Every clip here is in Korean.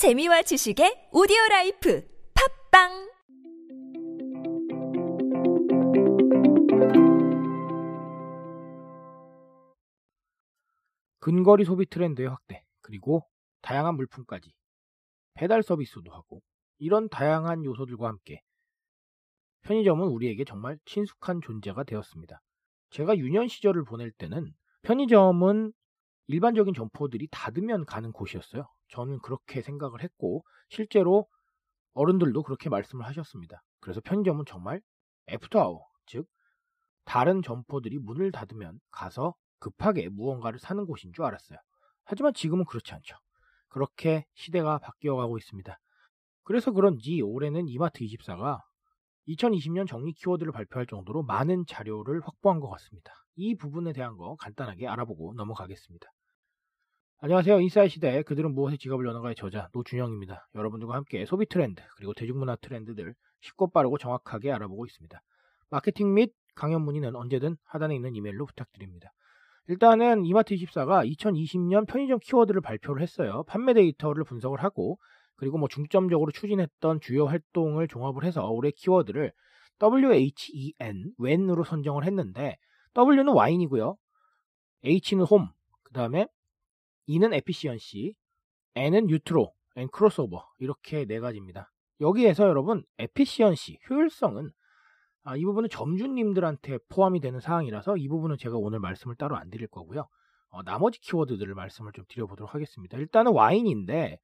재미와 지식의 오디오 life 팟빵 근거리 소비 트렌드의 확대, 그리고 다양한 물품까지 배달 서비스도 하고 이런 다양한 요소들과 함께 편의점은 우리에게 정말 친숙한 존재가 되었습니다. 제가 유년 시절을 보낼 때는 편의점은 일반적인 점포들이 닫으면 가는 곳이었어요. 저는 그렇게 생각을 했고 실제로 어른들도 그렇게 말씀을 하셨습니다. 그래서 편의점은 정말 애프터아워, 즉 다른 점포들이 문을 닫으면 가서 급하게 무언가를 사는 곳인 줄 알았어요. 하지만 지금은 그렇지 않죠. 그렇게 시대가 바뀌어가고 있습니다. 그래서 그런지 올해는 이마트24가 2020년 정리 키워드를 발표할 정도로 많은 자료를 확보한 것 같습니다. 이 부분에 대한 거 간단하게 알아보고 넘어가겠습니다. 안녕하세요. 인사이 시대에 그들은 무엇에 지갑을 여는가의 저자 노준영입니다. 여러분들과 함께 소비 트렌드 그리고 대중문화 트렌드들 쉽고 빠르고 정확하게 알아보고 있습니다. 마케팅 및 강연 문의는 언제든 하단에 있는 이메일로 부탁드립니다. 일단은 이마트24가 2020년 편의점 키워드를 발표를 했어요. 판매 데이터를 분석을 하고 그리고 뭐 중점적으로 추진했던 주요 활동을 종합을 해서 올해 키워드를 WHEN, when으로 선정을 했는데 W는 와인이고요. H는 홈, 그 다음에 E는 efficiency, N은 newtro and 크로스오버 이렇게 네 가지입니다. 여기에서 여러분 efficiency, 효율성은 아, 이 부분은 점주님들한테 포함이 되는 사항이라서 이 부분은 제가 오늘 말씀을 따로 안 드릴 거고요. 어, 나머지 키워드들을 말씀을 좀 드려보도록 하겠습니다. 일단은 와인인데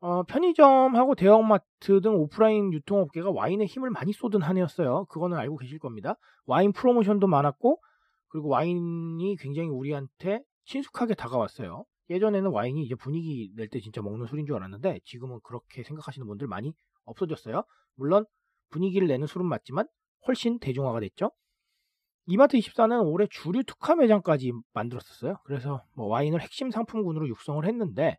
어, 편의점하고 대형마트 등 오프라인 유통업계가 와인에 힘을 많이 쏟은 한 해였어요. 그거는 알고 계실 겁니다. 와인 프로모션도 많았고 그리고 와인이 굉장히 우리한테 친숙하게 다가왔어요. 예전에는 와인이 이제 분위기 낼 때 진짜 먹는 술인 줄 알았는데 지금은 그렇게 생각하시는 분들 많이 없어졌어요. 물론 분위기를 내는 술은 맞지만 훨씬 대중화가 됐죠. 이마트 24는 올해 주류 특화 매장까지 만들었었어요. 그래서 뭐 와인을 핵심 상품군으로 육성을 했는데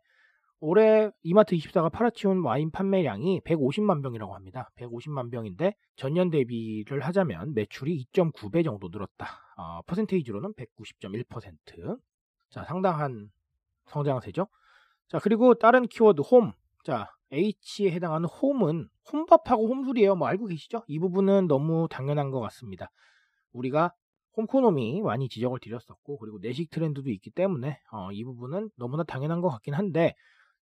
올해 이마트 24가 팔아치운 와인 판매량이 150만 병이라고 합니다. 150만 병인데 전년 대비를 하자면 매출이 2.9배 정도 늘었다. 어, 퍼센테이지로는 190.1%. 자, 상당한 성장세죠. 자, 그리고 다른 키워드 홈. 자, H에 해당하는 홈은 홈밥하고 홈술이에요. 뭐 알고 계시죠? 이 부분은 너무 당연한 것 같습니다. 우리가 홈코노미 많이 지적을 드렸었고 그리고 내식 트렌드도 있기 때문에 어, 이 부분은 너무나 당연한 것 같긴 한데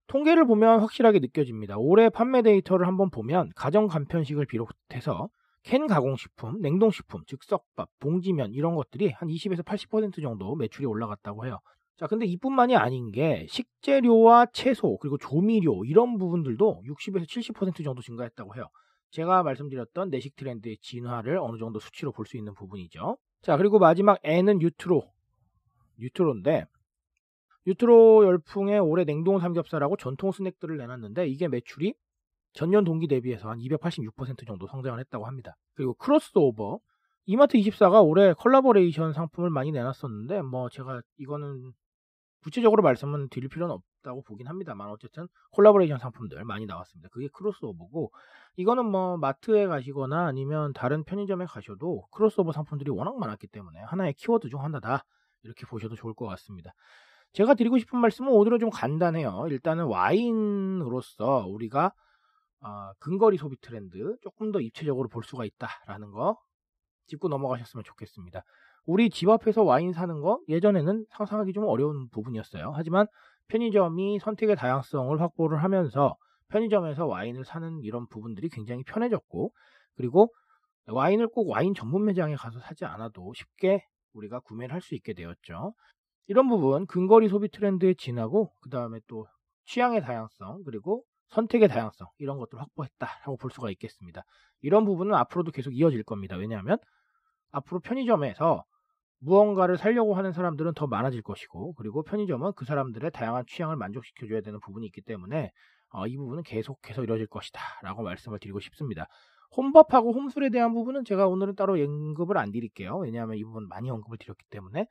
통계를 보면 확실하게 느껴집니다. 올해 판매 데이터를 한번 보면 가정 간편식을 비롯해서 캔 가공식품, 냉동식품, 즉석밥, 봉지면 이런 것들이 한 20에서 80% 정도 매출이 올라갔다고 해요. 자, 근데 이뿐만이 아닌 게 식재료와 채소 그리고 조미료 이런 부분들도 60에서 70% 정도 증가했다고 해요. 제가 말씀드렸던 내식 트렌드의 진화를 어느 정도 수치로 볼 수 있는 부분이죠. 자, 그리고 마지막 N은 뉴트로. 뉴트로인데 뉴트로 열풍의 올해 냉동 삼겹살하고 전통 스낵들을 내놨는데 이게 매출이 전년 동기 대비해서 한 286% 정도 성장을 했다고 합니다. 그리고 크로스오버 이마트 24가 올해 컬라보레이션 상품을 많이 내놨었는데 뭐 제가 이거는 구체적으로 말씀은 드릴 필요는 없다고 보긴 합니다만 어쨌든 콜라보레이션 상품들 많이 나왔습니다. 그게 크로스오버고 이거는 뭐 마트에 가시거나 아니면 다른 편의점에 가셔도 크로스오버 상품들이 워낙 많았기 때문에 하나의 키워드 중 하나다 이렇게 보셔도 좋을 것 같습니다. 제가 드리고 싶은 말씀은 오늘은 좀 간단해요. 일단은 와인으로서 우리가 어, 근거리 소비 트렌드 조금 더 입체적으로 볼 수가 있다라는 거 짚고 넘어가셨으면 좋겠습니다. 우리 집 앞에서 와인 사는 거 예전에는 상상하기 좀 어려운 부분이었어요. 하지만 편의점이 선택의 다양성을 확보를 하면서 편의점에서 와인을 사는 이런 부분들이 굉장히 편해졌고 그리고 와인을 꼭 와인 전문 매장에 가서 사지 않아도 쉽게 우리가 구매를 할 수 있게 되었죠. 이런 부분 근거리 소비 트렌드에 지나고 그 다음에 또 취향의 다양성 그리고 선택의 다양성 이런 것들을 확보했다라고 볼 수가 있겠습니다. 이런 부분은 앞으로도 계속 이어질 겁니다. 왜냐하면 앞으로 편의점에서 무언가를 살려고 하는 사람들은 더 많아질 것이고 그리고 편의점은 그 사람들의 다양한 취향을 만족시켜줘야 되는 부분이 있기 때문에 어, 이 부분은 계속해서 이루어질 것이다 라고 말씀을 드리고 싶습니다. 홈밥하고 홈술에 대한 부분은 제가 오늘은 따로 언급을 안 드릴게요. 왜냐하면 이 부분 많이 언급을 드렸기 때문에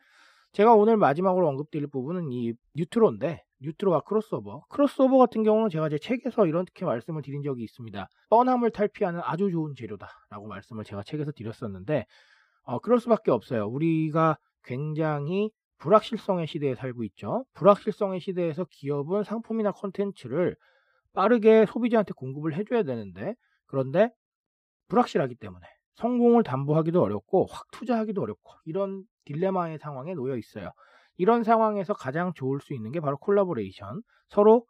제가 오늘 마지막으로 언급드릴 부분은 이 newtro인데 newtro와 크로스오버 크로스오버 같은 경우는 제가 제 책에서 이렇게 말씀을 드린 적이 있습니다. 뻔함을 탈피하는 아주 좋은 재료다 라고 말씀을 제가 책에서 드렸었는데 어, 그럴 수밖에 없어요. 우리가 굉장히 불확실성의 시대에 살고 있죠. 불확실성의 시대에서 기업은 상품이나 콘텐츠를 빠르게 소비자한테 공급을 해줘야 되는데 그런데 불확실하기 때문에 성공을 담보하기도 어렵고 확 투자하기도 어렵고 이런 딜레마의 상황에 놓여 있어요. 이런 상황에서 가장 좋을 수 있는 게 바로 콜라보레이션. 서로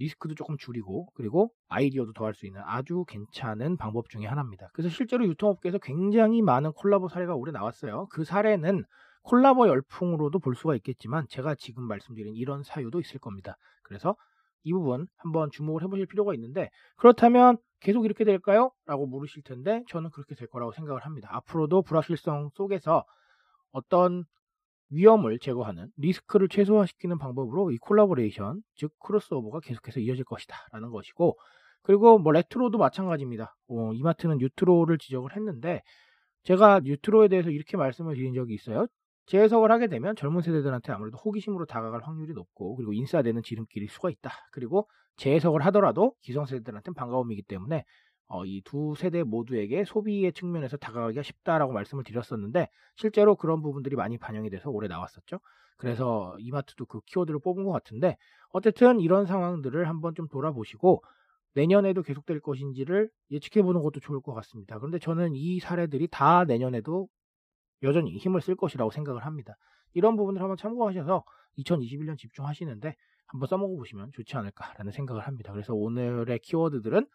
리스크도 조금 줄이고 그리고 아이디어도 더할 수 있는 아주 괜찮은 방법 중에 하나입니다. 그래서 실제로 유통업계에서 굉장히 많은 콜라보 사례가 올해 나왔어요. 그 사례는 콜라보 열풍으로도 볼 수가 있겠지만 제가 지금 말씀드린 이런 사유도 있을 겁니다. 그래서 이 부분 한번 주목을 해보실 필요가 있는데 그렇다면 계속 이렇게 될까요? 라고 물으실 텐데 저는 그렇게 될 거라고 생각을 합니다. 앞으로도 불확실성 속에서 어떤 위험을 제거하는 리스크를 최소화시키는 방법으로 이 콜라보레이션 즉 크로스오버가 계속해서 이어질 것이다 라는 것이고 그리고 뭐 retro도 마찬가지입니다. 어, 이마트는 newtro를 지적을 했는데 제가 newtro에 대해서 이렇게 말씀을 드린 적이 있어요. 재해석을 하게 되면 젊은 세대들한테 아무래도 호기심으로 다가갈 확률이 높고 그리고 인싸되는 지름길일 수가 있다. 그리고 재해석을 하더라도 기성세대들한테는 반가움이기 때문에 어, 이 두 세대 모두에게 소비의 측면에서 다가가기가 쉽다라고 말씀을 드렸었는데 실제로 그런 부분들이 많이 반영이 돼서 올해 나왔었죠. 그래서 이마트도 그 키워드를 뽑은 것 같은데 어쨌든 이런 상황들을 한번 좀 돌아보시고 내년에도 계속될 것인지를 예측해 보는 것도 좋을 것 같습니다. 그런데 저는 이 사례들이 다 내년에도 여전히 힘을 쓸 것이라고 생각을 합니다. 이런 부분을 한번 참고하셔서 2021년 집중하시는데 한번 써먹어 보시면 좋지 않을까라는 생각을 합니다. 그래서 오늘의 키워드들은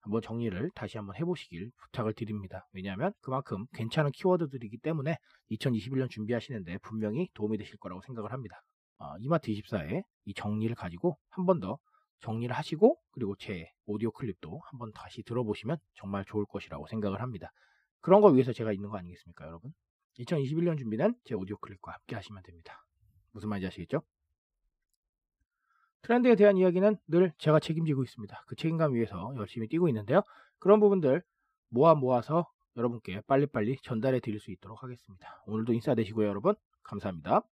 한번 정리를 다시 한번 해보시길 부탁을 드립니다. 왜냐하면 그만큼 괜찮은 키워드들이기 때문에 2021년 준비하시는데 분명히 도움이 되실 거라고 생각을 합니다. 어, 이마트 24의 이 정리를 가지고 한 번 더 정리를 하시고 그리고 제 오디오 클립도 한번 다시 들어보시면 정말 좋을 것이라고 생각을 합니다. 그런 거 위해서 제가 있는 거 아니겠습니까, 여러분? 2021년 준비는 제 오디오 클립과 함께 하시면 됩니다. 무슨 말인지 아시겠죠? 트렌드에 대한 이야기는 늘 제가 책임지고 있습니다. 그 책임감 위해서 열심히 뛰고 있는데요. 그런 부분들 모아 모아서 여러분께 빨리빨리 전달해 드릴 수 있도록 하겠습니다. 오늘도 인사 되시고요, 여러분. 감사합니다.